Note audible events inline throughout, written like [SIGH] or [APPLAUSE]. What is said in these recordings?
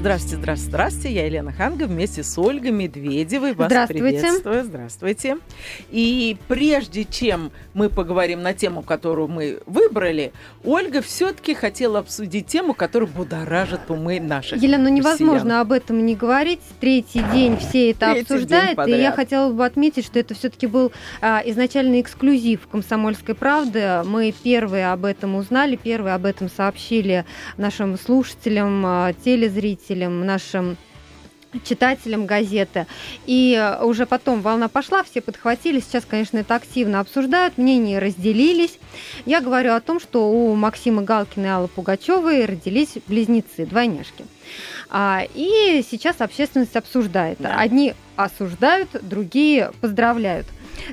Здравствуйте, здравствуйте, здравствуйте. Я Елена Ханга вместе с Ольгой Медведевой. Вас Здравствуйте. приветствую. Здравствуйте. И прежде чем мы поговорим на тему, которую мы выбрали, Ольга все-таки хотела обсудить тему, которая будоражит умы наших Елена, ну невозможно россиян. об этом не говорить. Третий день все это Третий обсуждают. И я хотела бы отметить, что это все-таки был а, изначально эксклюзив «Комсомольской правды». Мы первые об этом узнали, первые об этом сообщили нашим слушателям, а, телезрителям, нашим читателям газеты. И э, уже потом волна пошла, все подхватили. Сейчас, конечно, это активно обсуждают, мнения разделились. Я говорю о том, что у Максима Галкина и Аллы Пугачевой родились близнецы, двойняшки. А, и сейчас общественность обсуждает. Да. Одни осуждают, другие поздравляют.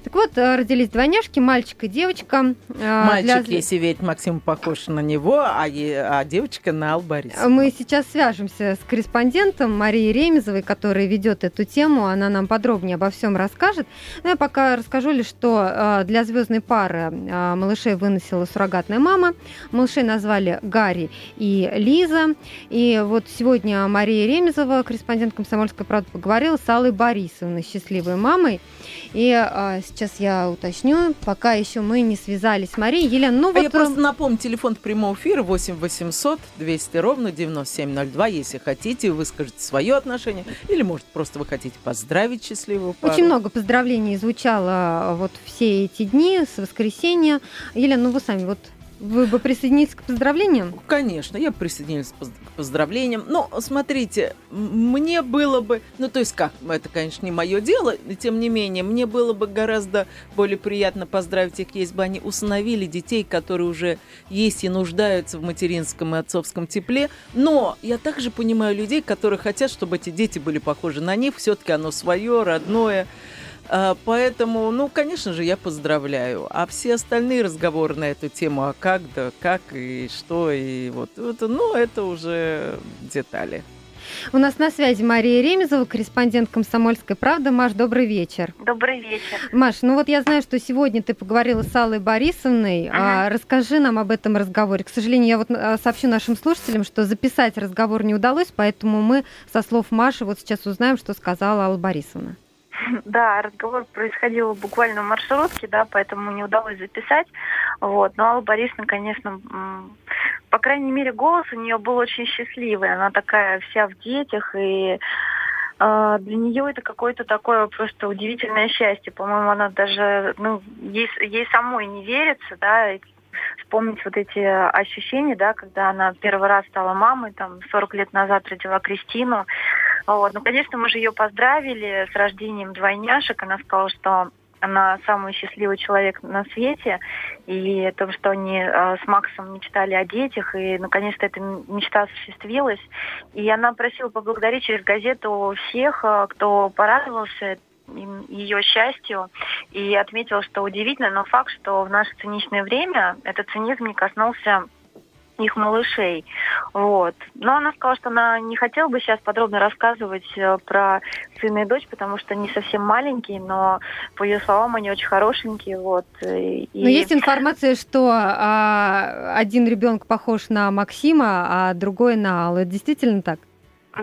Так вот, э, родились двойняшки, мальчик и девочка. Э, Мальчик, для- если верить Максиму, похож на него, а, е- а девочка на Аллу Борисовну. Мы сейчас свяжемся с корреспондентом Марией Ремезовой, которая ведет эту тему. Она нам подробнее обо всем расскажет. Но я пока расскажу лишь, что э, для звездной пары малышей выносила суррогатная мама. Малышей назвали Гарри и Лиза. И вот сегодня Мария Ремезова, корреспондент «Комсомольской правды», поговорила с Аллой Борисовной, счастливой мамой. И э, сейчас я уточню, пока еще мы не связались с Марией. Елена, ну А вот... я просто напомню, телефон прямого эфира 8 800 200 ровно 9702. Если хотите, выскажите свое отношение. Или, может, просто вы хотите поздравить счастливую пару. Очень много поздравлений звучало вот все эти дни с воскресенья. Елена, ну вы сами вот вы бы присоединились к поздравлениям? Конечно, я присоединилась к поздравлениям. Но, смотрите, мне было бы... Ну, то есть как, это, конечно, не мое дело, но тем не менее, мне было бы гораздо более приятно поздравить их, если бы они усыновили детей, которые уже есть и нуждаются в материнском и отцовском тепле. Но я также понимаю людей, которые хотят, чтобы эти дети были похожи на них. Все-таки оно свое, родное. А, Поэтому, ну, конечно же, я поздравляю. А все остальные разговоры на эту тему, а как, да, как и что, и вот, это, ну, это уже детали. У нас на связи Мария Ремезова, корреспондент «Комсомольской правды». Маш, добрый вечер. Добрый вечер. Маш, ну вот я знаю, что сегодня ты поговорила с Аллой Борисовной. Ага. А, расскажи нам об этом разговоре. К сожалению, я вот а, сообщу нашим слушателям, что записать разговор не удалось, поэтому мы со слов Маши вот сейчас узнаем, что сказала Алла Борисовна. [LAUGHS] Да, разговор происходил буквально в маршрутке, да, поэтому не удалось записать. Вот. Но Алла Борисовна, конечно, по крайней мере, голос у нее был очень счастливый. Она такая вся в детях, и э, для нее это какое-то такое просто удивительное счастье. По-моему, она даже, ну, ей, ей самой не верится, да, вспомнить вот эти ощущения, да, когда она первый раз стала мамой, там, 40 лет назад родила Кристину. Вот. Ну, конечно, мы же ее поздравили с рождением двойняшек. Она сказала, что она самый счастливый человек на свете, и о том, что они э, с Максом мечтали о детях, и наконец-то эта мечта осуществилась. И она просила поблагодарить через газету всех, э, кто порадовался ее счастью, и отметила, что удивительно, но факт, что в наше циничное время этот цинизм не коснулся их малышей. Вот. Но она сказала, что она не хотела бы сейчас подробно рассказывать э, про сына и дочь, потому что они совсем маленькие, но по ее словам они очень хорошенькие. Вот. И, Но есть информация, что а, один ребенок похож на Максима, а другой на Аллу. Действительно так?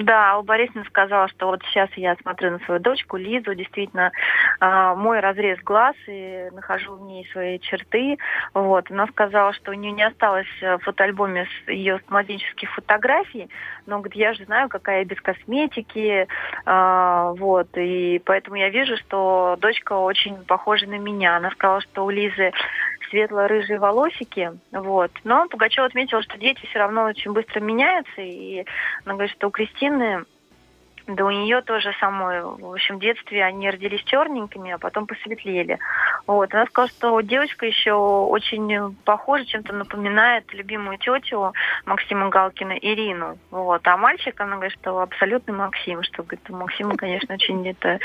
Да, Алла Борисовна сказала, что вот сейчас я смотрю на свою дочку Лизу, действительно, а, мой разрез глаз, и нахожу в ней свои черты. Вот. Она сказала, что у нее не осталось э, в фотоальбоме с ее младенческих фотографий, но говорит, я же знаю, какая я без косметики, а, вот, и поэтому я вижу, что дочка очень похожа на меня. Она сказала, что у Лизы светло-рыжие волосики, вот. Но Пугачева отметила, что дети все равно очень быстро меняются, и она говорит, что у Кристины Да у нее тоже самое. В общем, в детстве они родились черненькими, а потом посветлели. Вот. Она сказала, что девочка еще очень похожа, чем-то напоминает любимую тетю Максима Галкина Ирину. Вот. А мальчик, она говорит, что абсолютный Максим, что говорит, у Максима, конечно, очень это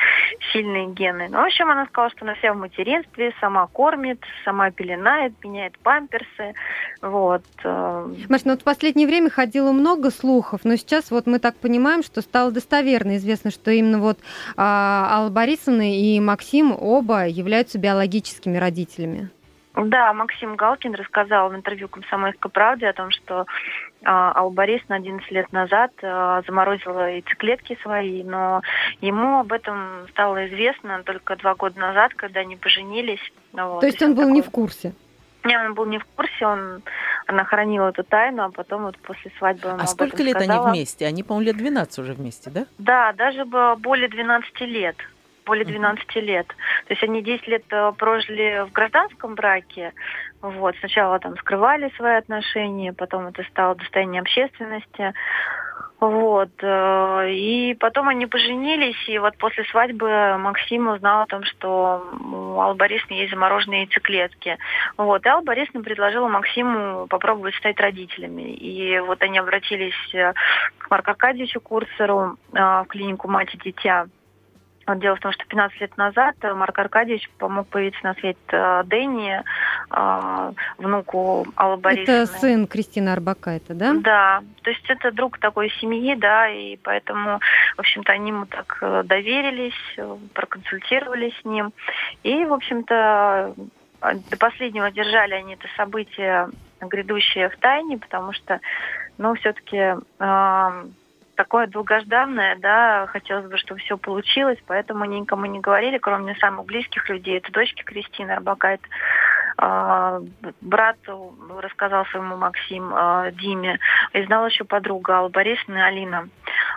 сильные гены. Ну, в общем, она сказала, что она вся в материнстве, сама кормит, сама пеленает, меняет памперсы. Вот. э, Маш, ну вот в последнее время ходило много слухов, но сейчас вот мы так понимаем, что стало достоверно известно, что именно вот а, Алла Борисовна и Максим оба являются биологическими родителями. Да, Максим Галкин рассказал в интервью «Комсомольской правде» о том, что э, Алла Борисовна 11 лет назад э, заморозила яйцеклетки свои, но ему об этом стало известно только два года назад, когда они поженились. Вот, То есть он был такой... не в курсе? Не, он был не в курсе, он, она хранила эту тайну, а потом вот после свадьбы А сколько лет сказала. они вместе? Они, по-моему, лет 12 уже вместе, да? Да, даже более 12 лет более 12 лет. То есть они 10 лет э, прожили в гражданском браке. Вот. Сначала там скрывали свои отношения, потом это стало достоянием общественности. Вот. Э, и потом они поженились, и вот после свадьбы Максим узнал о том, что у Аллы Борисовны есть замороженные яйцеклетки. Вот. И Алла Борисовна предложила Максиму попробовать стать родителями. И вот они обратились э, к Марку Аркадьевичу Курсеру в клинику «Мать и дитя». Дело в том, что 15 лет назад Марк Аркадьевич помог появиться на свет э, Дэнни, э, внуку Аллы Борисовны. Это сын Кристины Арбакайте, да? Да, то есть это друг такой семьи, да, и поэтому, в общем-то, они ему так э, доверились, проконсультировались с ним. И, в общем-то, до последнего держали они это событие грядущее в тайне, потому что, ну, все-таки такое долгожданное, да, хотелось бы, чтобы все получилось, поэтому никому не говорили, кроме самых близких людей. Это дочки Кристины Арбакайт, а, брат рассказал своему Максим а, Диме, и знала еще подруга Алла Борисовна и Алина.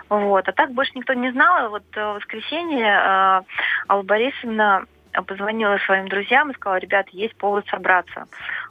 Вот. А так больше никто не знал. Вот э, в воскресенье а, Алла Борисовна позвонила своим друзьям и сказала, ребята, есть повод собраться.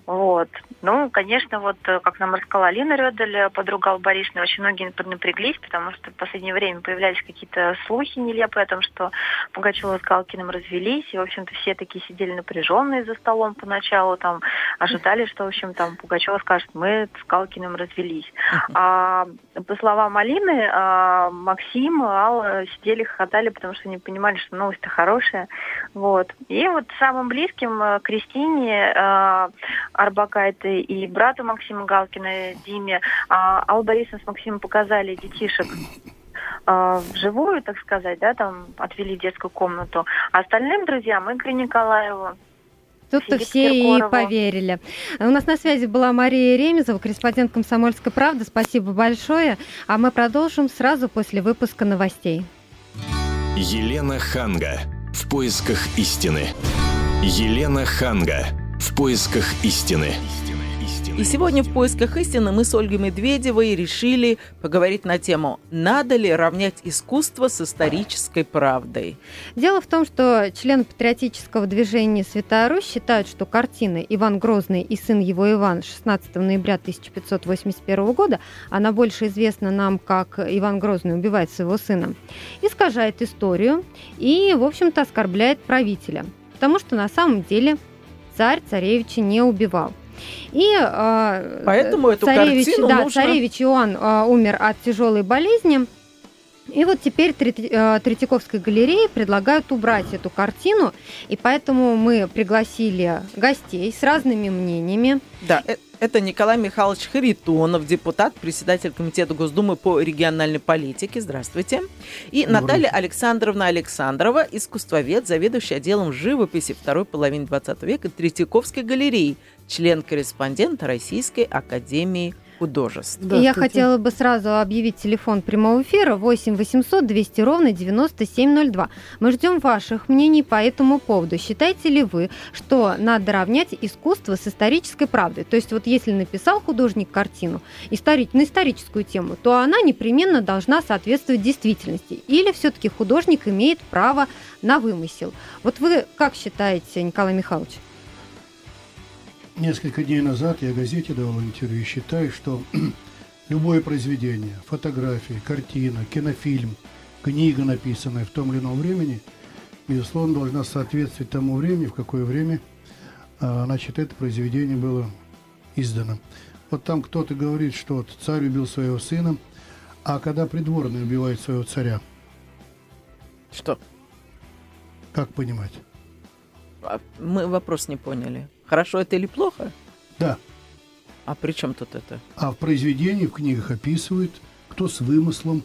Вот. Ну, конечно, вот, э, как нам рассказала Алина Рёдель, подруга Албаришны, очень многие поднапряглись, потому что в последнее время появлялись какие-то слухи нелепые о том, что Пугачева с Галкиным развелись, и, в общем-то, все такие сидели напряженные за столом поначалу, там, ожидали, что, в общем, там, Пугачева скажет, мы с Галкиным развелись. А, по словам Алины, а, Максим, Алла сидели, хохотали, потому что они понимали, что новость-то хорошая. Вот. И вот самым близким э, Кристине э, Арбакайте и брату Максима Галкина Диме а, Алла Борисовна с Максимом показали детишек э, вживую, так сказать, да, там отвели детскую комнату. А остальным друзьям Игорю Николаеву, Тут-то все и поверили. У нас на связи была Мария Ремезова, корреспондент «Комсомольской правды». Спасибо большое. А мы продолжим сразу после выпуска новостей. Елена Ханга. В поисках истины. Елена Ханга. В поисках истины. И сегодня в «Поисках истины» мы с Ольгой Медведевой решили поговорить на тему «Надо ли равнять искусство с исторической правдой?». Дело в том, что члены патриотического движения «Святая Русь» считают, что картина «Иван Грозный и сын его Иван» 16 ноября 1581 года, она больше известна нам как «Иван Грозный убивает своего сына», искажает историю и, в общем-то, оскорбляет правителя. Потому что на самом деле царь царевича не убивал. И э, Поэтому эту царевич, картину да, нужно... царевич Иоанн э, умер от тяжелой болезни. И вот теперь э, Третьяковской галереи предлагают убрать эту картину, и поэтому мы пригласили гостей с разными мнениями. Да, э, это Николай Михайлович Харитонов, депутат, председатель Комитета Госдумы по региональной политике. Здравствуйте. И Добрый. Наталья Александровна Александрова, искусствовед, заведующий отделом живописи второй половины 20 века Третьяковской галереи, член-корреспондент Российской академии художеств. Я хотела бы сразу объявить телефон прямого эфира 8 800 200 ровно 9702. Мы ждем ваших мнений по этому поводу. Считаете ли вы, что надо равнять искусство с исторической правдой? То есть вот если написал художник картину истори... на историческую тему, то она непременно должна соответствовать действительности. Или все-таки художник имеет право на вымысел? Вот вы как считаете, Николай Михайлович? Несколько дней назад я газете давал интервью и считаю, что [CLEARS THROAT] любое произведение, фотография, картина, кинофильм, книга, написанная в том или ином времени, безусловно, должна соответствовать тому времени, в какое время а, значит, это произведение было издано. Вот там кто-то говорит, что вот царь убил своего сына, а когда придворный убивает своего царя? Что? Как понимать? А, мы вопрос не поняли. Хорошо это или плохо? Да. А при чем тут это? А в произведении, в книгах описывают, кто с вымыслом.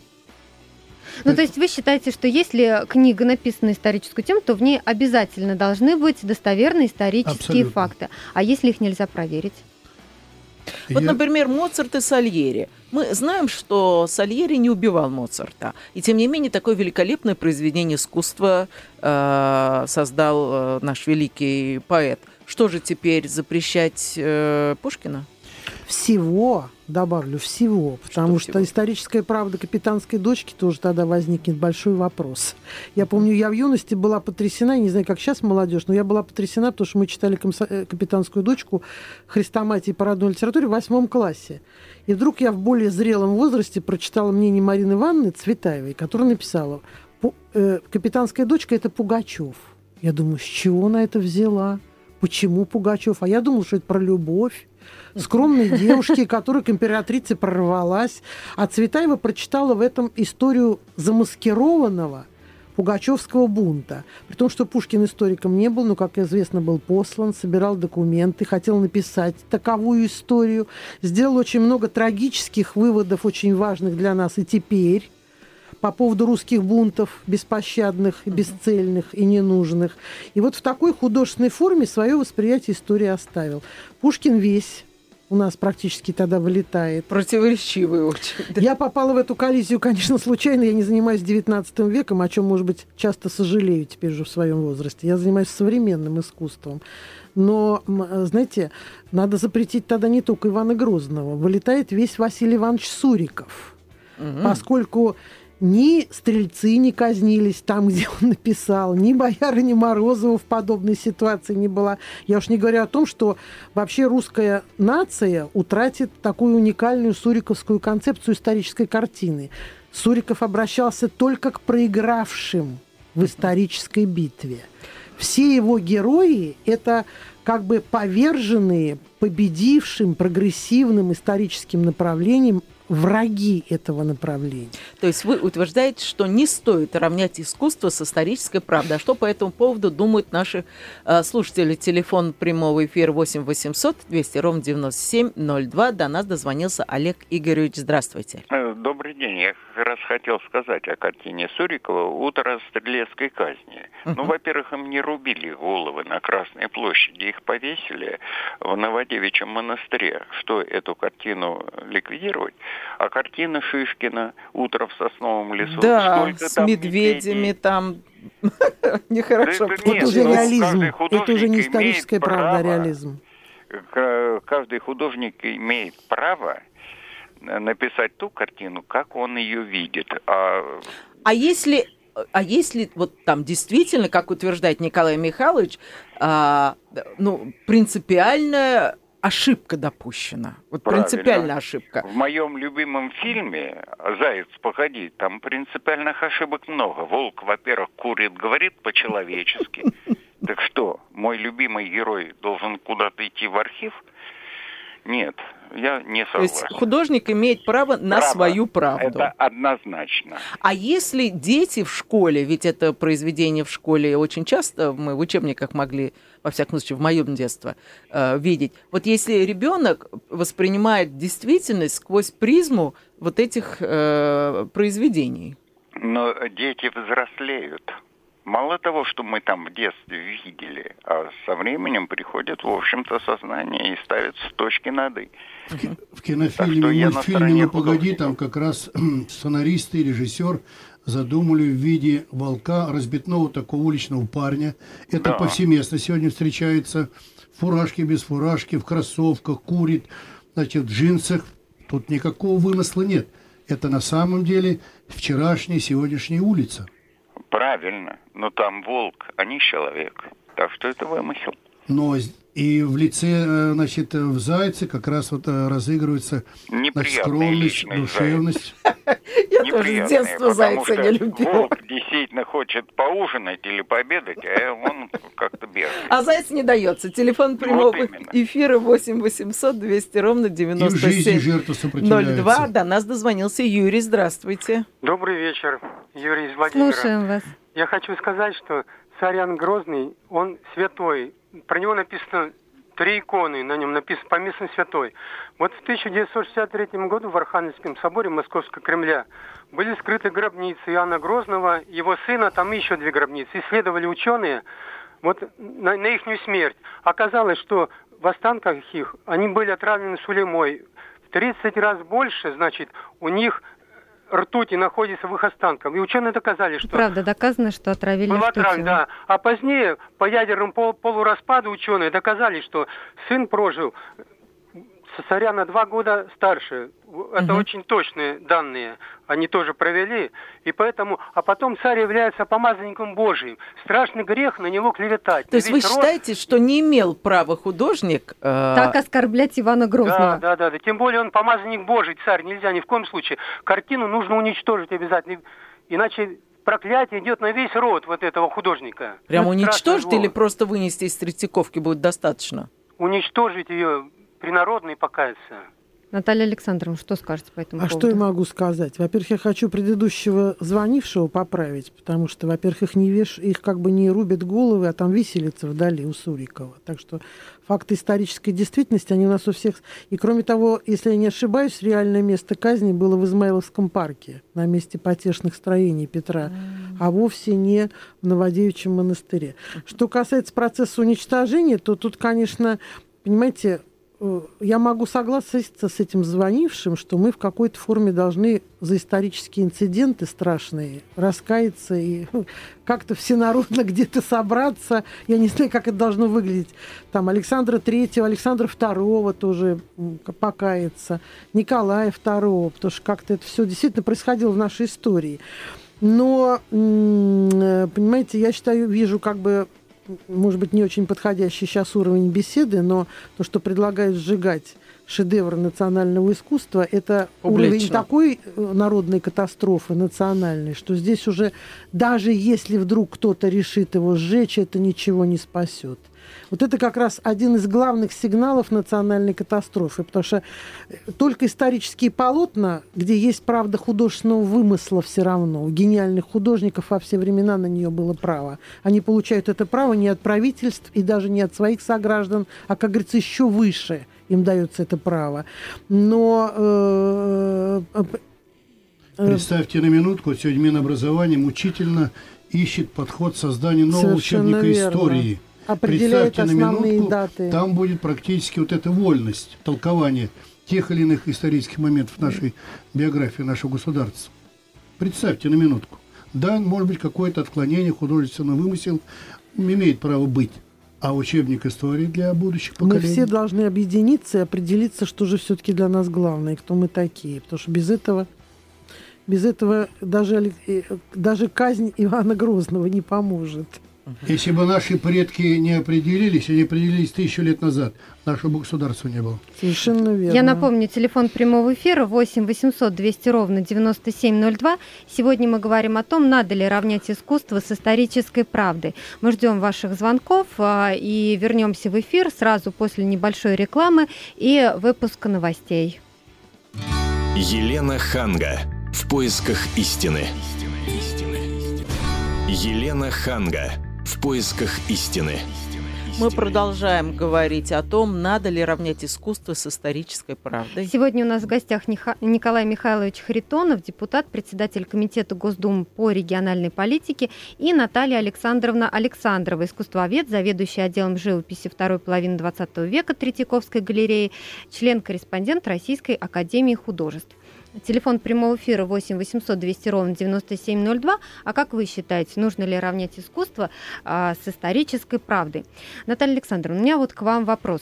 Ну, то есть вы считаете, что если книга написана на историческую тему, то в ней обязательно должны быть достоверные исторические Абсолютно. факты. А если их нельзя проверить? Вот, Я- например, Моцарт и Сальери. Мы знаем, что Сальери не убивал Моцарта. И тем не менее, такое великолепное произведение искусства э, создал э, наш великий поэт. Что же теперь запрещать э, Пушкина? Всего, добавлю, всего, потому что, всего? историческая правда капитанской дочки тоже тогда возникнет большой вопрос. Я помню, я в юности была потрясена, я не знаю, как сейчас молодежь, но я была потрясена, потому что мы читали э, капитанскую дочку Христоматии по родной литературе в восьмом классе. И вдруг я в более зрелом возрасте прочитала мнение Марины Ивановны Цветаевой, которая написала, «Пу- э, «Капитанская дочка – это Пугачев». Я думаю, с чего она это взяла? Почему Пугачев? А я думала, что это про любовь скромной девушки, [LAUGHS] которая к императрице прорвалась. А Цветаева прочитала в этом историю замаскированного Пугачевского бунта. При том, что Пушкин историком не был, но, как известно, был послан, собирал документы, хотел написать таковую историю, сделал очень много трагических выводов, очень важных для нас и теперь по поводу русских бунтов, беспощадных, бесцельных и ненужных. И вот в такой художественной форме свое восприятие истории оставил. Пушкин весь у нас практически тогда вылетает. Противоречивый очень. да. Я попала в эту коллизию, конечно, случайно. Я не занимаюсь 19 веком, о чем, может быть, часто сожалею теперь же в своем возрасте. Я занимаюсь современным искусством. Но, знаете, надо запретить тогда не только Ивана Грозного. Вылетает весь Василий Иванович Суриков Мгм. поскольку ни стрельцы не казнились там, где он [LAUGHS] написал, ни боярыня Морозова в подобной ситуации не была. Я уж не говорю о том, что вообще русская нация утратит такую уникальную суриковскую концепцию исторической картины. Суриков обращался только к проигравшим в исторической битве. Все его герои – это как бы поверженные, победившим прогрессивным историческим направлением враги этого направления. То есть вы утверждаете, что не стоит равнять искусство с исторической правдой. А что по этому поводу думают наши э, слушатели? Телефон прямого эфира 8 800 200 ровно 9702. До нас дозвонился Олег Игоревич. Здравствуйте. Э, Добрый день. Я как раз хотел сказать о картине Сурикова «Утро стрелецкой казни». Ну, во-первых, им не рубили головы на Красной площади, их повесили в Новодевичьем монастыре. Что, эту картину ликвидировать? А картина Шишкина «Утро в сосновом лесу». да, Сколько с медведями там [LAUGHS] нехорошо. Это уже ну, реализм. Это уже не историческая правда, реализм. Каждый художник имеет право написать ту картину, как он ее видит. А А если, а если вот там действительно, как утверждает Николай Михайлович, а, ну, принципиальная ошибка допущена? Вот Правильно. принципиальная ошибка. В моем любимом фильме «Заяц, погоди», там принципиальных ошибок много. Волк, во-первых, курит, говорит по-человечески. [LAUGHS] Так что, мой любимый герой должен куда-то идти в архив? Нет, я не То есть согласен. художник имеет право на Право. свою правду. Это однозначно. А если дети в школе, ведь это произведение в школе очень часто мы в учебниках могли, во всяком случае, в моем детстве, э, видеть. Вот если ребенок воспринимает действительность сквозь призму вот этих э, произведений. Но дети взрослеют. Мало того, что мы там в детстве видели, а со временем приходит, в общем-то, сознание и ставится точки над «и». В, ки- в Так кинофильме, что я на мультфильме стороне «Ну, погоди», художника. там как раз [CLEARS THROAT] сценаристы и режиссер задумали в виде волка разбитного такого уличного парня. Это Да. повсеместно сегодня встречается. В фуражке, без фуражки, в кроссовках, курит, значит, в джинсах. Тут никакого вымысла нет. Это на самом деле вчерашняя, сегодняшняя улица. Правильно. Но там волк, а не человек. Так что это вымысел. Но и в лице, э, значит, э, в Зайце как раз вот э, разыгрывается значит, скромность, душевность. [LAUGHS] Я тоже с детства зайца не любила. Волк действительно хочет поужинать или пообедать, а он как-то бегает. А заяц не дается. Телефон прямого эфира 8 800 200 ровно И в жизни 97 жертва сопротивляется. 02. До нас дозвонился Юрий. Здравствуйте. Добрый вечер, Юрий из Владимира. Слушаем вас. Я хочу сказать, что Иоанн Грозный, он святой. Про него написано три иконы на нем написано «Поместный святой». Вот в 1963 году в Архангельском соборе Московского Кремля были скрыты гробницы Иоанна Грозного, его сына, там еще две гробницы. Исследовали ученые вот на, на их смерть. Оказалось, что в останках их они были отравлены сулемой. В 30 раз больше, значит, у них ртути находится в их останках. И ученые доказали, что... Правда, доказано, что отравили Был ртутью. да. А позднее по ядерному пол полураспаду ученые доказали, что сын прожил царя на два года старше. Это угу. очень точные данные. Они тоже провели. И поэтому, а потом царь является помазанником Божиим. Страшный грех на него клеветать. То есть вы род... считаете, что не имел права художник... Э... Так оскорблять Ивана Грозного? Да, да, да, да. Тем более он помазанник Божий, царь. Нельзя ни в коем случае. Картину нужно уничтожить обязательно. Иначе проклятие идет на весь род вот этого художника. Прямо уничтожить или просто вынести из Третьяковки будет достаточно? Уничтожить ее принародный покаяться. Наталья Александровна, что скажете по этому а поводу? А что я могу сказать? Во-первых, я хочу предыдущего звонившего поправить, потому что, во-первых, их не веш... их как бы не рубят головы, а там виселица вдали у Сурикова. Так что факты исторической действительности, они у нас у всех... И кроме того, если я не ошибаюсь, реальное место казни было в Измайловском парке, на месте потешных строений Петра, mm. а вовсе не в Новодевичьем монастыре. Что касается процесса уничтожения, то тут, конечно, понимаете, я могу согласиться с этим звонившим, что мы в какой-то форме должны за исторические инциденты страшные раскаяться и ну, как-то всенародно [LAUGHS] где-то собраться. Я не знаю, как это должно выглядеть. Там Александра Третьего, Александра Второго тоже покаяться, Николая Второго, потому что как-то это все действительно происходило в нашей истории. Но, э, понимаете, я считаю, вижу как бы может быть, не очень подходящий сейчас уровень беседы, но то, что предлагает сжигать шедевр национального искусства, это Публично. уровень такой э, народной катастрофы национальной, что здесь уже даже если вдруг кто-то решит его сжечь, это ничего не спасет. Вот это как раз один из главных сигналов национальной катастрофы, потому что э, только исторические полотна, где есть правда художественного вымысла все равно, у гениальных художников во все времена на нее было право. Они получают это право не от правительств и даже не от своих сограждан, а, как говорится, еще выше им дается это право. Но э, э, Представьте на минутку, сегодня Минобразование мучительно ищет подход создания нового Совершенно учебника верно. истории определяет Представьте основные минутку, даты. Там будет практически вот эта вольность толкования тех или иных исторических моментов нашей биографии, нашего государства. Представьте на минутку. Да, может быть, какое-то отклонение, художественный вымысел имеет право быть. А учебник истории для будущих поколений? Мы все должны объединиться и определиться, что же все-таки для нас главное, кто мы такие. Потому что без этого, без этого даже, э, даже казнь Ивана Грозного не поможет. Если бы наши предки не определились, они определились тысячу лет назад, нашего государства не было. Совершенно верно. Я напомню, телефон прямого эфира 8 800 200 ровно 9702. Сегодня мы говорим о том, надо ли равнять искусство с исторической правдой. Мы ждем ваших звонков а, и вернемся в эфир сразу после небольшой рекламы и выпуска новостей. Елена Ханга. В поисках истины. Елена Ханга в поисках истины. Мы продолжаем говорить о том, надо ли равнять искусство с исторической правдой. Сегодня у нас в гостях Николай Михайлович Харитонов, депутат, председатель Комитета Госдумы по региональной политике, и Наталья Александровна Александрова, искусствовед, заведующий отделом живописи второй половины XX века Третьяковской галереи, член-корреспондент Российской академии художеств. Телефон прямого эфира 8 800 200 ровно 9702. А как вы считаете, нужно ли равнять искусство а, с исторической правдой? Наталья Александровна, у меня вот к вам вопрос.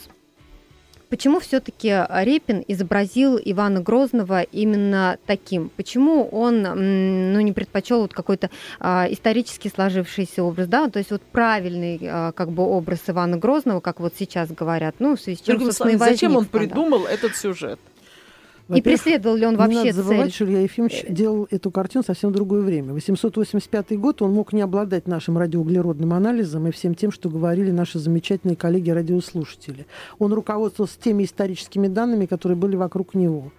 Почему все-таки Репин изобразил Ивана Грозного именно таким? Почему он ну, не предпочел вот какой-то а, исторически сложившийся образ, да, то есть вот правильный а, как бы образ Ивана Грозного, как вот сейчас говорят, ну, в связи с чем, собственно, Зачем он придумал этот сюжет? И преследовал ли он вообще не надо забывать, цель? что Илья Ефимович э, делал эту картину совсем в другое время. 885 год он мог не обладать нашим радиоуглеродным анализом и всем тем, что говорили наши замечательные коллеги-радиослушатели. Он руководствовался теми историческими данными, которые были вокруг него.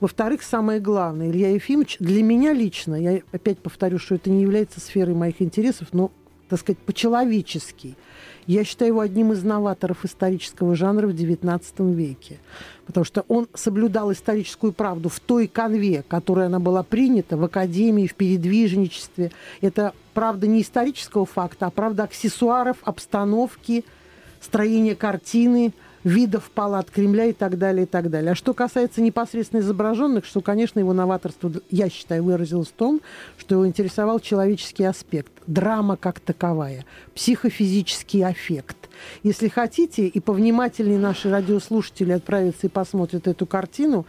Во-вторых, самое главное, Илья Ефимович, для меня лично, я опять повторю, что это не является сферой моих интересов, но, так сказать, по-человечески, Я считаю его одним из новаторов исторического жанра в XIX веке. Потому что он соблюдал историческую правду в той конве, которая она была принята в академии, в передвижничестве. Это правда не исторического факта, а правда аксессуаров, обстановки, строения картины – видов палат Кремля и так далее, и так далее. А что касается непосредственно изображенных, что, конечно, его новаторство, я считаю, выразилось в том, что его интересовал человеческий аспект, драма как таковая, психофизический аффект. Если хотите, и повнимательнее наши радиослушатели отправятся и посмотрят эту картину,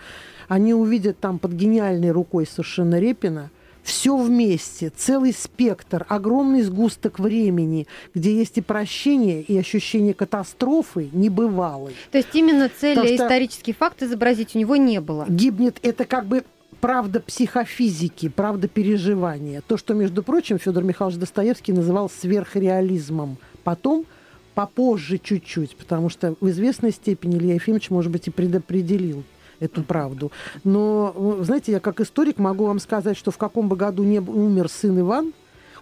они увидят там под гениальной рукой совершенно Репина – все вместе, целый спектр, огромный сгусток времени, где есть и прощение, и ощущение катастрофы небывалой. То есть именно цели исторический факт изобразить у него не было? Гибнет это как бы правда психофизики, правда переживания. То, что, между прочим, Федор Михайлович Достоевский называл сверхреализмом. Потом попозже чуть-чуть, потому что в известной степени Илья Ефимович, может быть, и предопределил эту правду. Но, знаете, я как историк могу вам сказать, что в каком бы году не умер сын Иван,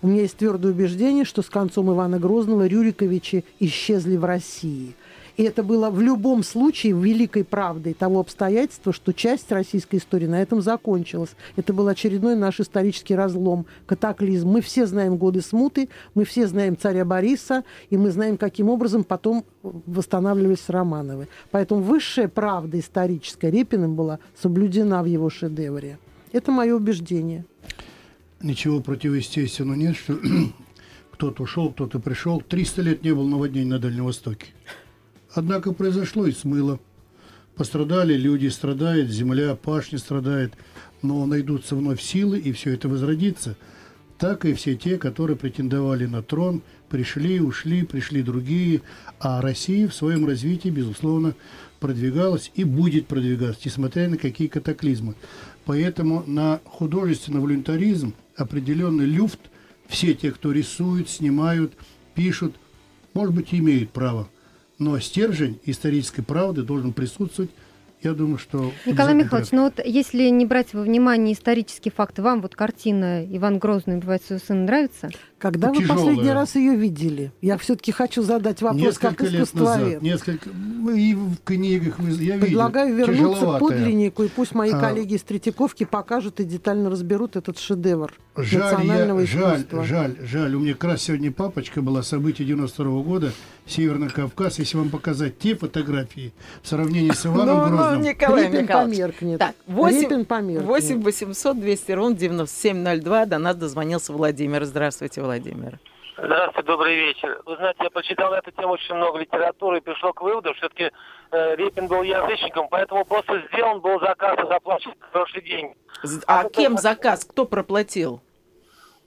у меня есть твердое убеждение, что с концом Ивана Грозного Рюриковичи исчезли в России – и это было в любом случае великой правдой того обстоятельства, что часть российской истории на этом закончилась. Это был очередной наш исторический разлом, катаклизм. Мы все знаем годы смуты, мы все знаем царя Бориса, и мы знаем, каким образом потом восстанавливались Романовы. Поэтому высшая правда историческая Репиным была соблюдена в его шедевре. Это мое убеждение. Ничего противоестественного нет, что [CLEARS THROAT] кто-то ушел, кто-то пришел. 300 лет не было наводнений на Дальнем Востоке. Однако произошло и смыло. Пострадали люди, страдает земля, пашня страдает, но найдутся вновь силы, и все это возродится. Так и все те, которые претендовали на трон, пришли, ушли, пришли другие, а Россия в своем развитии, безусловно, продвигалась и будет продвигаться, несмотря на какие катаклизмы. Поэтому на художественный волюнтаризм определенный люфт все те, кто рисуют, снимают, пишут, может быть, имеют право но стержень исторической правды должен присутствовать я думаю, что... Николай Михайлович, ну вот если не брать во внимание исторические факты, вам вот картина «Иван Грозный убивает своего сына» нравится? Когда вы Тяжелая. последний раз ее видели? Я все-таки хочу задать вопрос несколько как лет назад, несколько и в книгах я Предлагаю видел. вернуться к подлиннику, и пусть мои а... коллеги из Третьяковки покажут и детально разберут этот шедевр жаль, национального я, искусства. Жаль, жаль, жаль. У меня как раз сегодня папочка была, событие 92 -го года, Северный Кавказ. Если вам показать те фотографии в сравнении с Иваном ну, Грозным... Ну, Николай Михайлович. померкнет. Так, 8, 8 800 200 ровно 9702. До нас дозвонился Владимир. Здравствуйте, Владимир. Здравствуйте, добрый вечер. Вы знаете, я прочитал эту тему очень много литературы и пришел к выводу, что все-таки э, Репин был язычником, поэтому просто сделан был заказ и заплачен прошлый день. А, а кем заказ? Кто проплатил?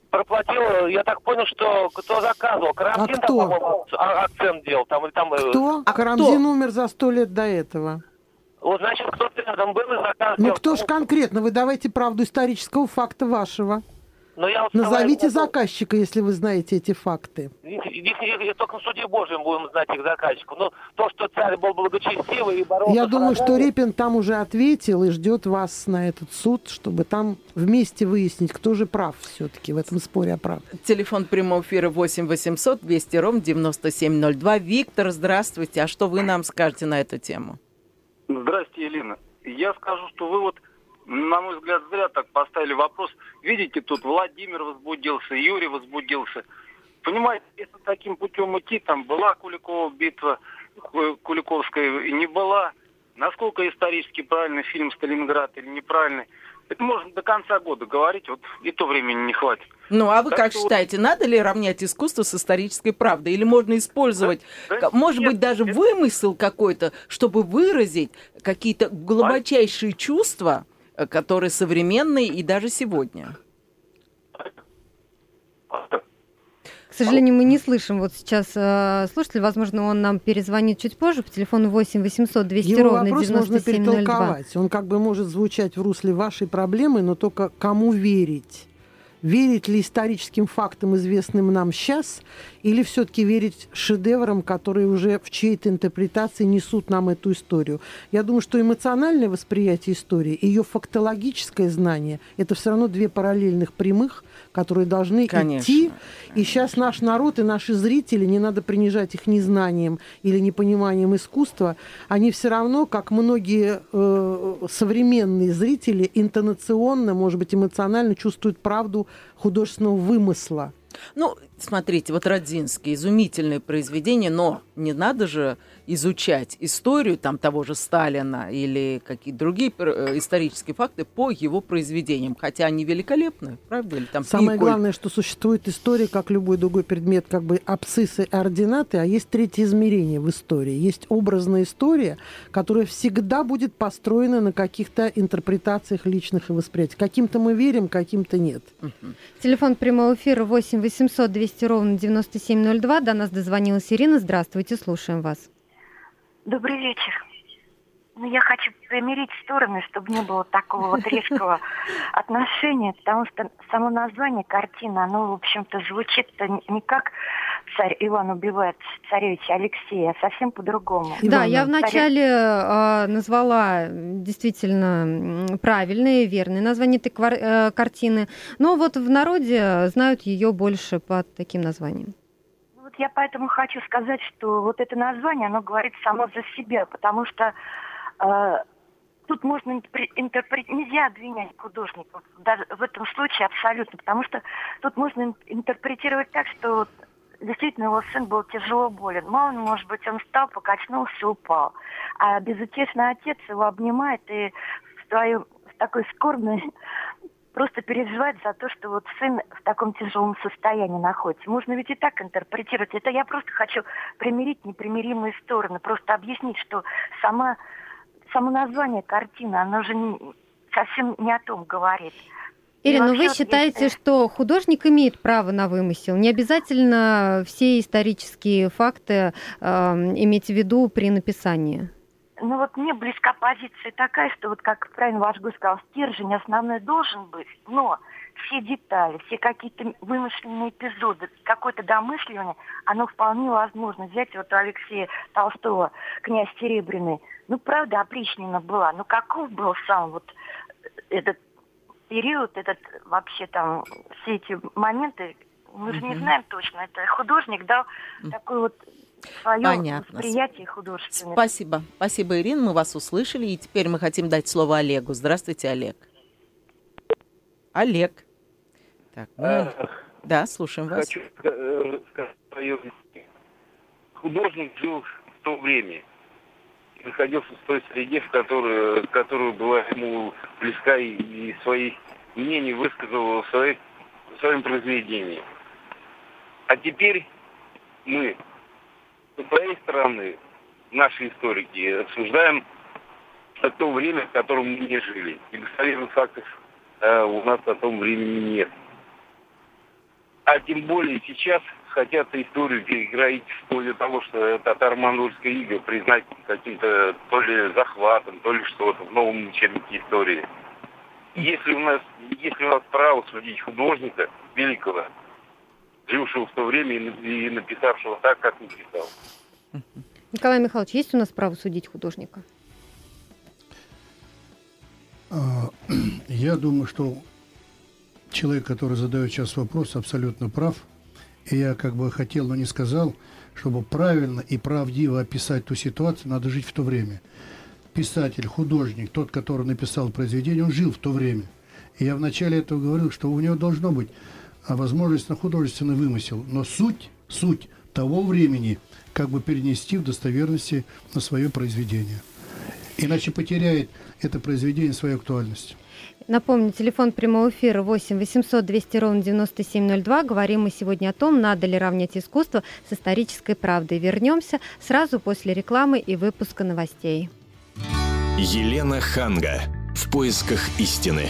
проплатил, я так понял, что кто заказывал. Карамзин а кто? там, а, акцент делал. Там, там, э, кто? А Карамзин кто? умер за сто лет до этого. Вот, значит, кто-то рядом был и заказывал. Ну, кто ж конкретно? Вы давайте правду исторического факта вашего. Но я вот Назовите сказал, заказчика, если вы знаете эти факты. Их, только в суде Божьем будем знать их заказчиков. Но то, что царь был благочестивый и боролся... Я думаю, что Репин там уже ответил и ждет вас на этот суд, чтобы там вместе выяснить, кто же прав все-таки в этом споре о правде. Телефон прямого эфира 8 800 200 ровно 9702. Виктор, здравствуйте. А что вы нам скажете на эту тему? Здравствуйте, Елена. Я скажу, что вы вот на мой взгляд, зря так поставили вопрос. Видите, тут Владимир возбудился, Юрий возбудился. Понимаете, если таким путем идти, там была Куликова битва, Куликовская и не была. Насколько исторически правильный фильм «Сталинград» или неправильный, это можно до конца года говорить, вот и то времени не хватит. Ну, а вы так как считаете, вот... надо ли равнять искусство с исторической правдой? Или можно использовать, да, может нет, быть, даже нет. вымысел какой-то, чтобы выразить какие-то глубочайшие чувства, Э, который современный и даже сегодня? К сожалению, мы не слышим вот сейчас э, слушатель. Возможно, он нам перезвонит чуть позже по телефону 8 800 200 Его ровно вопрос 9702. можно перетолковать. Он как бы может звучать в русле вашей проблемы, но только кому верить? Верить ли историческим фактам, известным нам сейчас, или все-таки верить шедеврам, которые уже в чьей-то интерпретации несут нам эту историю. Я думаю, что эмоциональное восприятие истории, ее фактологическое знание, это все равно две параллельных прямых, которые должны Конечно. идти. И сейчас наш народ и наши зрители, не надо принижать их незнанием или непониманием искусства, они все равно, как многие э, современные зрители, интонационно, может быть, эмоционально чувствуют правду художественного вымысла. Ну, смотрите, вот Родзинский, изумительное произведение, но не надо же изучать историю там того же Сталина или какие-то другие э, исторические факты по его произведениям, хотя они великолепны, правда? Или там Самое Николь. главное, что существует история, как любой другой предмет, как бы абсциссы и ординаты, а есть третье измерение в истории. Есть образная история, которая всегда будет построена на каких-то интерпретациях личных и восприятий. Каким-то мы верим, каким-то нет. Телефон прямого эфира 8 800 200 ровно 9702. До нас дозвонилась Ирина. Здравствуйте, слушаем вас. Добрый вечер. Ну, я хочу примирить стороны, чтобы не было такого вот резкого [LAUGHS] отношения, потому что само название картины, оно, в общем-то, звучит не как царь Иван убивает царевича Алексея, а совсем по-другому. Да, я вначале э, назвала действительно правильное и верное название этой квар- э, картины, но вот в народе знают ее больше под таким названием. Вот я поэтому хочу сказать, что вот это название, оно говорит само за себя, потому что э, тут можно интерпретировать, нельзя обвинять художников, даже в этом случае абсолютно, потому что тут можно интерпретировать так, что действительно его сын был тяжело болен. Мало, может быть, он встал, покачнулся, упал. А безутешный отец его обнимает и в, своем, в такой скорбной просто переживает за то, что вот сын в таком тяжелом состоянии находится. Можно ведь и так интерпретировать. Это я просто хочу примирить непримиримые стороны, просто объяснить, что сама, само название картины, оно же не, совсем не о том говорит. Ирина, ну вы считаете, если... что художник имеет право на вымысел? Не обязательно все исторические факты э, иметь в виду при написании? Ну вот мне близка позиция такая, что вот как правильно ваш гость сказал, стержень основной должен быть, но все детали, все какие-то вымышленные эпизоды, какое-то домысливание, оно вполне возможно. Взять вот у Алексея Толстого «Князь Серебряный». Ну, правда, опричнина была. Ну, каков был сам вот этот период, этот вообще там, все эти моменты, мы же не знаем точно. Это художник дал такой вот свое Понятно. восприятие художественное. Спасибо. Спасибо, Ирина, мы вас услышали. И теперь мы хотим дать слово Олегу. Здравствуйте, Олег. Олег. Так, мы... А, да, слушаем вас. Хочу э, сказать свое Художник жил в то время, находился в той среде, в которой, которая была ему близка и, и свои мнения высказывал в, своей, в своем произведении. А теперь мы со своей стороны, наши историки, обсуждаем то время, в котором мы не жили. И достоверных фактов э, у нас о том времени нет. А тем более сейчас хотят историю переиграть вплоть до того, что татаро-монгольская ига признать каким-то то ли захватом, то ли что-то в новом учебнике истории. Если у нас, если у нас право судить художника великого, жившего в то время и написавшего так, как написал. Николай Михайлович, есть у нас право судить художника? А, [CLEARS THROAT] я думаю, что человек, который задает сейчас вопрос, абсолютно прав. И я как бы хотел, но не сказал, чтобы правильно и правдиво описать ту ситуацию, надо жить в то время. Писатель, художник, тот, который написал произведение, он жил в то время. И я вначале этого говорил, что у него должно быть а возможность на художественный вымысел, но суть, суть того времени как бы перенести в достоверности на свое произведение. Иначе потеряет это произведение свою актуальность. Напомню, телефон прямого эфира 8 800 200 ровно 9702. Говорим мы сегодня о том, надо ли равнять искусство с исторической правдой. Вернемся сразу после рекламы и выпуска новостей. Елена Ханга. В поисках истины.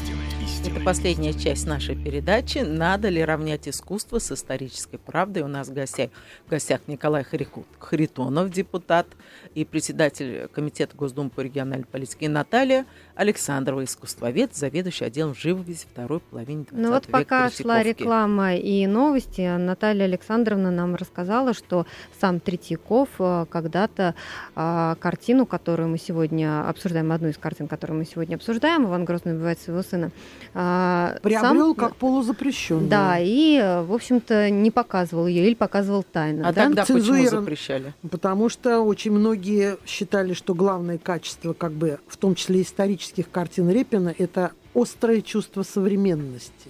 Это последняя часть нашей передачи. Надо ли равнять искусство с исторической правдой? У нас в гостях, в гостях Николай Харитонов, депутат и председатель Комитета Госдумы по региональной политике, и Наталья Александрова, искусствовед, заведующий отделом живописи второй половины 20 Ну вот века пока шла реклама и новости, Наталья Александровна нам рассказала, что сам Третьяков э, когда-то а, картину, которую мы сегодня обсуждаем, одну из картин, которую мы сегодня обсуждаем, Иван Грозный убивает своего сына, а, Приобрел сам- как полузапрещенную. Да, и, в общем-то, не показывал ее или показывал тайно. А да? тогда почему Цензурирован. запрещали? Потому что очень многие считали, что главное качество, как бы, в том числе исторических картин Репина, это острое чувство современности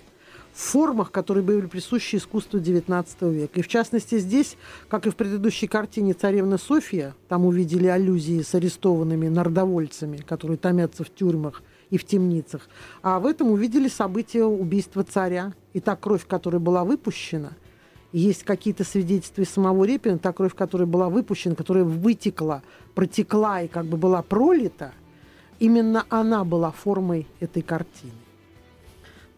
в формах, которые были присущи искусству XIX века. И в частности здесь, как и в предыдущей картине «Царевна Софья», там увидели аллюзии с арестованными народовольцами, которые томятся в тюрьмах и в темницах. А в этом увидели события убийства царя. И та кровь, которая была выпущена, есть какие-то свидетельства самого Репина, та кровь, которая была выпущена, которая вытекла, протекла и как бы была пролита, именно она была формой этой картины.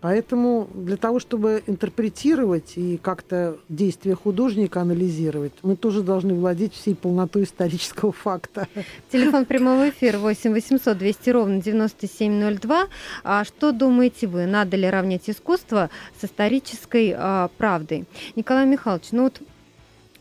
Поэтому для того, чтобы интерпретировать и как-то действия художника анализировать, мы тоже должны владеть всей полнотой исторического факта. Телефон прямого эфира 8 800 200 ровно 9702. А что думаете вы, надо ли равнять искусство с исторической а, правдой? Николай Михайлович, ну вот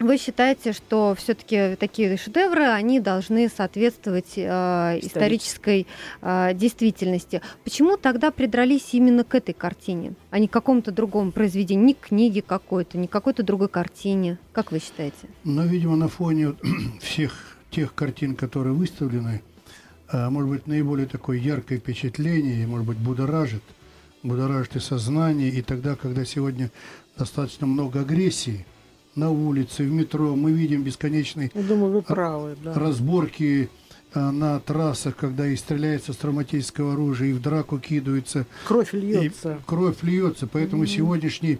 вы считаете, что все-таки такие шедевры, они должны соответствовать а, исторической а, действительности. Почему тогда придрались именно к этой картине, а не к какому-то другому произведению, ни к книге какой-то, ни к какой-то другой картине? Как вы считаете? Но, видимо, на фоне [CLEARS THROAT] всех тех картин, которые выставлены, а, может быть, наиболее такое яркое впечатление, может быть, будоражит, будоражит и сознание, и тогда, когда сегодня достаточно много агрессии на улице, в метро, мы видим бесконечный Я думаю, вы правы. Да. разборки а, на трассах, когда и стреляется с травматического оружия, и в драку кидаются, Кровь и льется. кровь льется. Поэтому Мгм. сегодняшний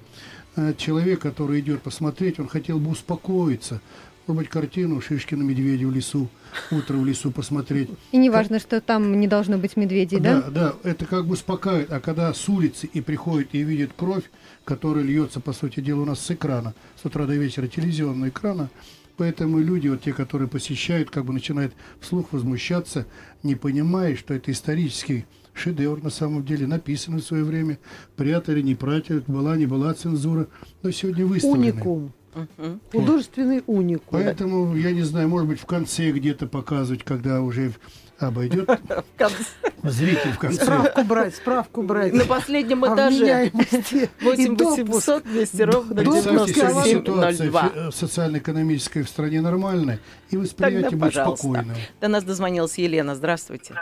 э, человек, который идет посмотреть, он хотел бы успокоиться. Может быть, картину Шишкина медведя в лесу, утро в лесу посмотреть. И не важно, что там не должно быть медведей, да? Да, да, это как бы успокаивает. А когда с улицы и приходит и видит кровь, которая льется, по сути дела, у нас с экрана, с утра до вечера телевизионного экрана, поэтому люди, вот те, которые посещают, как бы начинают вслух возмущаться, не понимая, что это исторический шедевр на самом деле, написанный в свое время, прятали, не прятали, была, не была цензура, но сегодня выставлены. Уникум. Мгм. Художественный уникум. Поэтому, я не знаю, может быть, в конце где-то показывать, когда уже обойдет [LAUGHS] зритель в конце. Справку брать, справку брать. На последнем О этаже. вменяемости. 8 [LAUGHS] И допуск. 800 200 ровно ситуация 9702. фи- э, социально-экономическая в стране нормальная, и восприятие будет спокойным. До нас дозвонилась Елена. Здравствуйте. Э,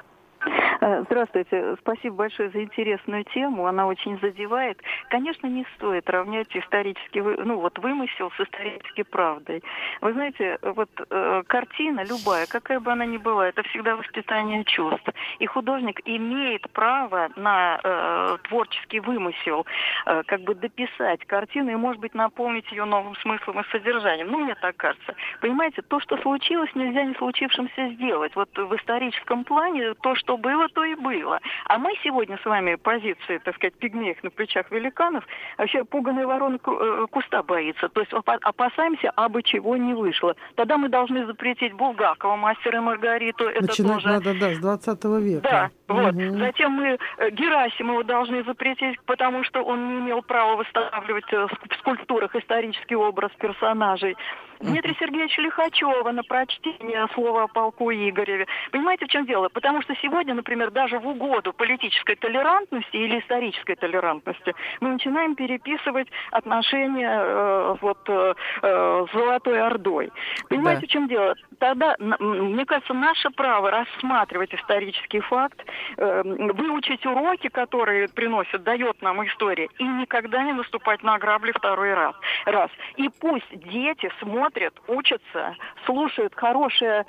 Здравствуйте. Спасибо большое за интересную тему. Она очень задевает. Конечно, не стоит равнять исторический, ну вот вымысел с исторической правдой. Вы знаете, вот э, картина любая, какая бы она ни была, это всегда воспитание чувств. И художник имеет право на э, творческий вымысел, э, как бы дописать картину и, может быть, наполнить ее новым смыслом и содержанием. Ну, мне так кажется. Понимаете, то, что случилось, нельзя не случившимся сделать. Вот в историческом плане то, что было, то и было. А мы сегодня с вами позиции, так сказать, пигмеев на плечах великанов, вообще пуганая ворона э, куста боится. То есть опа- опасаемся, абы чего не вышло. Тогда мы должны запретить Булгакова, мастера и Маргариту. Это Начинать тоже... надо, да, с 20 века. Да, вот. Мгм. Затем мы э, Герасимова должны запретить, потому что он не имел права восстанавливать э, в скульптурах исторический образ персонажей. Дмитрия Сергеевича Лихачева на прочтение слова о полку Игореве. Понимаете, в чем дело? Потому что сегодня, например, даже в угоду политической толерантности или исторической толерантности мы начинаем переписывать отношения э, вот, э, э, с Золотой Ордой. Понимаете, Да. в чем дело? Тогда, мне кажется, наше право рассматривать исторический факт, э, выучить уроки, которые приносят, дает нам история, и никогда не наступать на грабли второй раз. раз. И пусть дети смотрят, учатся, слушают хорошее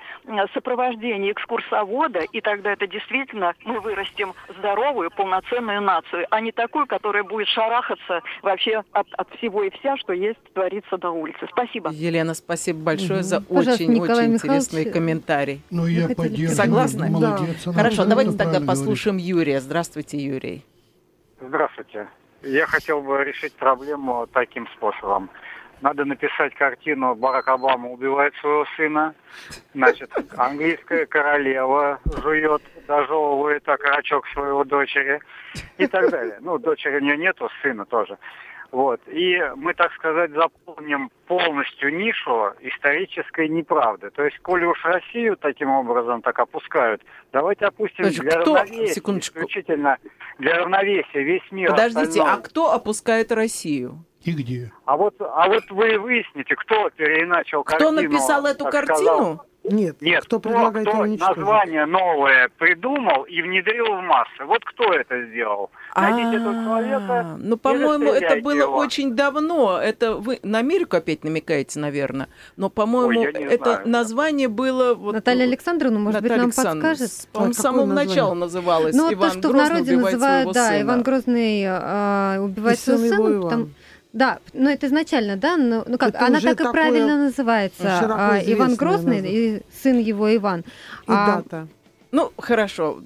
сопровождение экскурсовода, и тогда это действительно мы вырастим здоровую, полноценную нацию, а не такую, которая будет шарахаться вообще от, от всего и вся, что есть, творится на улице. Спасибо. Елена, спасибо большое за Пожалуйста, Николай очень-очень Михайлович, интересный комментарий. Ну, я поддерживаю. Согласны? Молодец. Хорошо, давайте тогда послушаем Юрия. Здравствуйте, Юрий. Здравствуйте. Я хотел бы решить проблему таким способом. Надо написать картину «Барак Обама убивает своего сына». Значит, английская королева жует, дожевывает окорочок своего дочери и так далее. Ну, дочери у нее нету, сына тоже. Вот. И мы, так сказать, заполним полностью нишу исторической неправды. То есть, коли уж Россию таким образом так опускают, давайте опустим Значит, для кто- равновесия, секундочку. исключительно для равновесия весь мир. Подождите, остальной. а кто опускает Россию? И где? А вот, а вот вы выясните, кто переиначал Кто картину. написал эту картину? сказал. Нет, Нет, кто предлагает кто уничтожить? название новое придумал и внедрил в массы. Вот кто это сделал? Найдите этого человека. А, Ну, и по-моему, это было его. очень давно. Это вы на Америку опять намекаете, наверное. Но, по-моему, это знаю. название было... Вот, Наталья Александровна, может быть, Наталья нам Александровна, подскажет? По-моему, с самого начала называлось Ну, вот Иван то, что в Грозный народе убивает называют, своего да, сына. Иван Грозный э, убивает И своего его сына. Потому- Да, но это изначально, да? Ну, ну как, Это она так и правильно называется. а, Иван Грозный название. и сын его Иван. И А, дата. Ну, хорошо.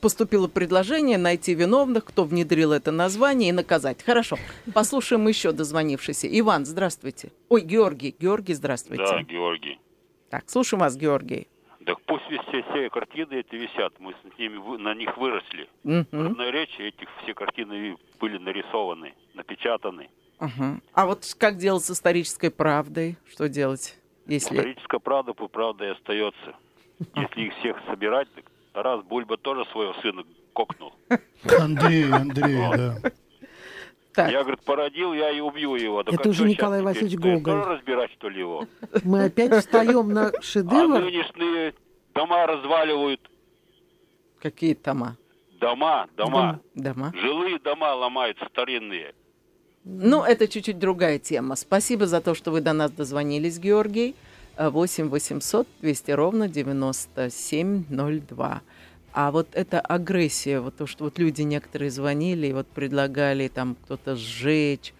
Поступило предложение найти виновных, кто внедрил это название, и наказать. Хорошо. Послушаем еще дозвонившийся. Иван, здравствуйте. Ой, Георгий. Георгий, здравствуйте. Да, Георгий. Так, слушаем вас, Георгий. Так пусть все, все картины эти висят, мы с ними на них выросли. Мгм. В одной речи этих все картины были нарисованы, напечатаны. Ага. А вот как делать с исторической правдой? Что делать, если... Историческая правда по правда и остается. Если их всех собирать, так раз Бульба тоже своего сына кокнул. Андрей, Андрей, да. Так. Я, говорит, породил, я и убью его. Так Это а уже Николай? Васильевич Гоголь. тоже разбирать, что ли, его? Мы опять встаем на А шедевр. нынешние дома разваливают. Какие тома? Дома, дома. Дома. Жилые дома ломаются, старинные. Ну, это чуть-чуть другая тема. Спасибо за то, что вы до нас дозвонились, Георгий. Э, 8 800 200 ровно 9702. А вот эта агрессия, вот то, что вот люди некоторые звонили и вот предлагали там кто-то сжечь,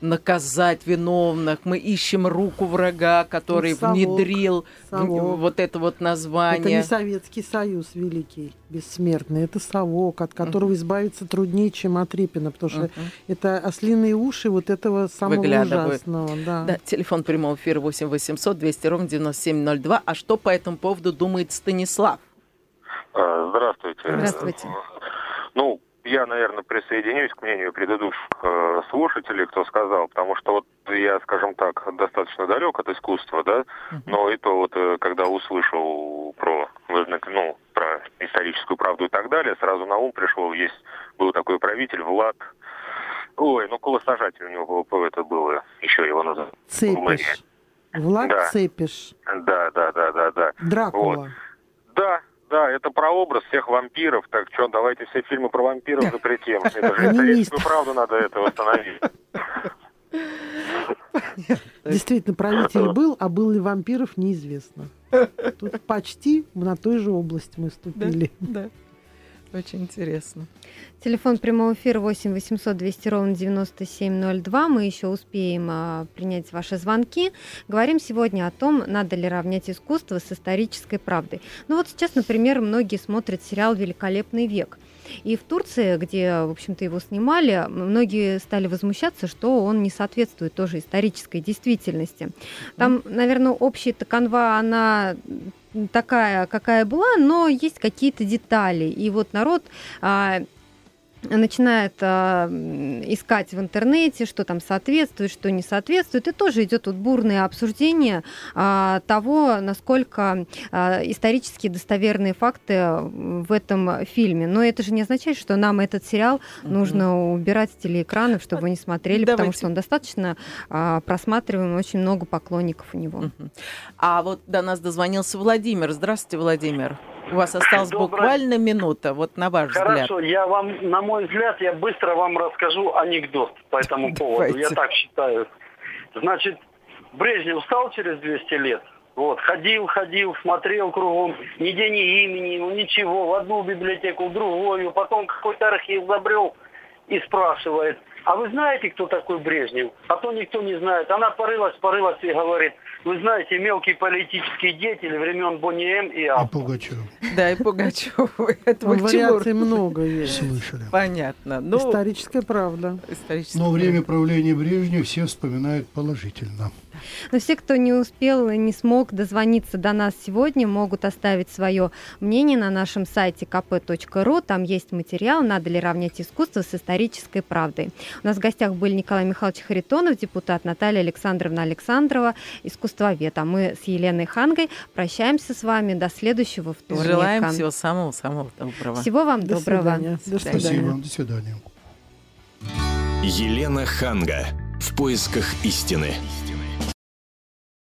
наказать виновных. Мы ищем руку врага, который Ну, совок, внедрил совок. вот это вот Это название. не Советский Союз великий, бессмертный. Это совок, от которого избавиться труднее, чем от Репина, потому что Мгм. это ослиные уши вот этого самого ужасного. Да. Да, телефон прямого эфира 8 800 200 ровно 9702. А что по этому поводу думает Станислав? А, Здравствуйте. Здравствуйте. Ну, я, наверное, присоединюсь к мнению предыдущих э, слушателей, кто сказал, потому что вот я, скажем так, достаточно далек от искусства, да, но и то вот, э, когда услышал про, ну, про историческую правду и так далее, сразу на ум пришел, есть, был такой правитель Влад, ой, ну, колосажатель у него был, это было, еще его называют. Цепиш. Влад Да. Цепиш. Да, да, да, да, да. Дракула. Вот. Да, да, это прообраз всех вампиров. Так что, давайте все фильмы про вампиров запретим. Это же историческую правду надо это восстановить. Действительно, правитель был, а был ли вампиров, неизвестно. Тут почти на той же области мы ступили. Да, очень интересно. Телефон прямого эфира 8 800 200 ровно 9702. Мы еще успеем а, принять ваши звонки. Говорим сегодня о том, надо ли равнять искусство с исторической правдой. Ну вот сейчас, например, многие смотрят сериал «Великолепный век». И в Турции, где, в общем-то, его снимали, многие стали возмущаться, что он не соответствует тоже исторической действительности. Там, наверное, общая-то канва, она такая, какая была, но есть какие-то детали. И вот народ а, начинает м, искать в интернете, что там соответствует, что не соответствует, и тоже идет вот бурное обсуждение а, того, насколько а, исторически достоверные факты в этом фильме. Но это же не означает, что нам этот сериал нужно убирать с телеэкранов, чтобы вы не смотрели, потому Давайте. что он достаточно а, просматриваем, очень много поклонников у него. А вот до нас дозвонился Владимир. Здравствуйте, Владимир. У вас осталась Доброе- буквально минута, вот на ваш взгляд. Хорошо, я вам, на мой взгляд, я быстро вам расскажу анекдот по этому [LAUGHS] поводу. Давайте. Я так считаю. Значит, Брежнев стал через 200 лет. Вот, ходил, ходил, смотрел кругом, нигде ни имени, ну ничего, в одну библиотеку, в другую, потом какой-то архив забрел и спрашивает, а вы знаете, кто такой Брежнев? А то никто не знает. Она порылась, порылась и говорит, вы знаете, мелкий политический деятель времен Бонни М и А. И Пугачев. Да, и Пугачев. [LAUGHS] Это вы к чему? Вариаций много есть. Слышали. Понятно. Ну, Историческая правда. Но время правления Брежнева все вспоминают положительно. Но все, кто не успел, не смог дозвониться до нас сегодня, могут оставить свое мнение на нашем сайте kp.ru. Там есть материал «Надо ли равнять искусство с исторической правдой». У нас в гостях были Николай Михайлович Харитонов, депутат Наталья Александровна Александрова, искусствовед. А мы с Еленой Хангой прощаемся с вами до следующего вторника. Желаем всего самого-самого доброго. Всего вам До доброго. свидания. До Спасибо. свидания. До свидания. Елена Ханга. В поисках истины.